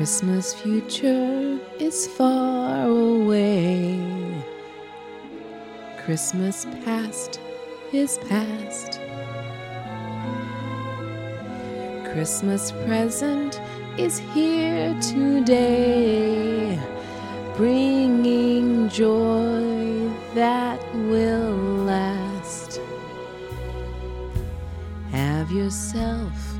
Christmas future is far away. Christmas past is past. Christmas present is here today, bringing joy that will last. Have yourself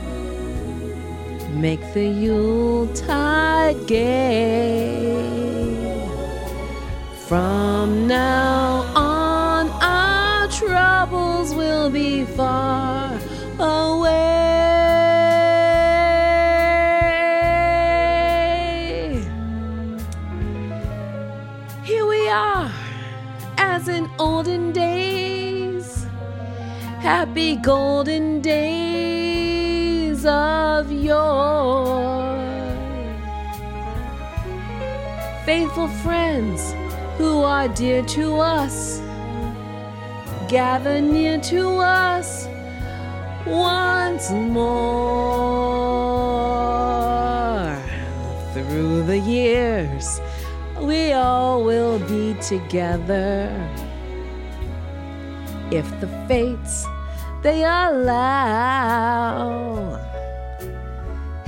Make the Yuletide gay. From now on, our troubles will be far away. Here we are, as in olden days, happy golden days of yore. Faithful friends who are dear to us, gather near to us once more. Through the years, we all will be together if the fates they allow.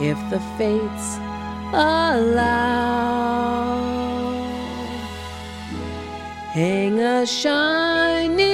if the fates allow. Hang a shining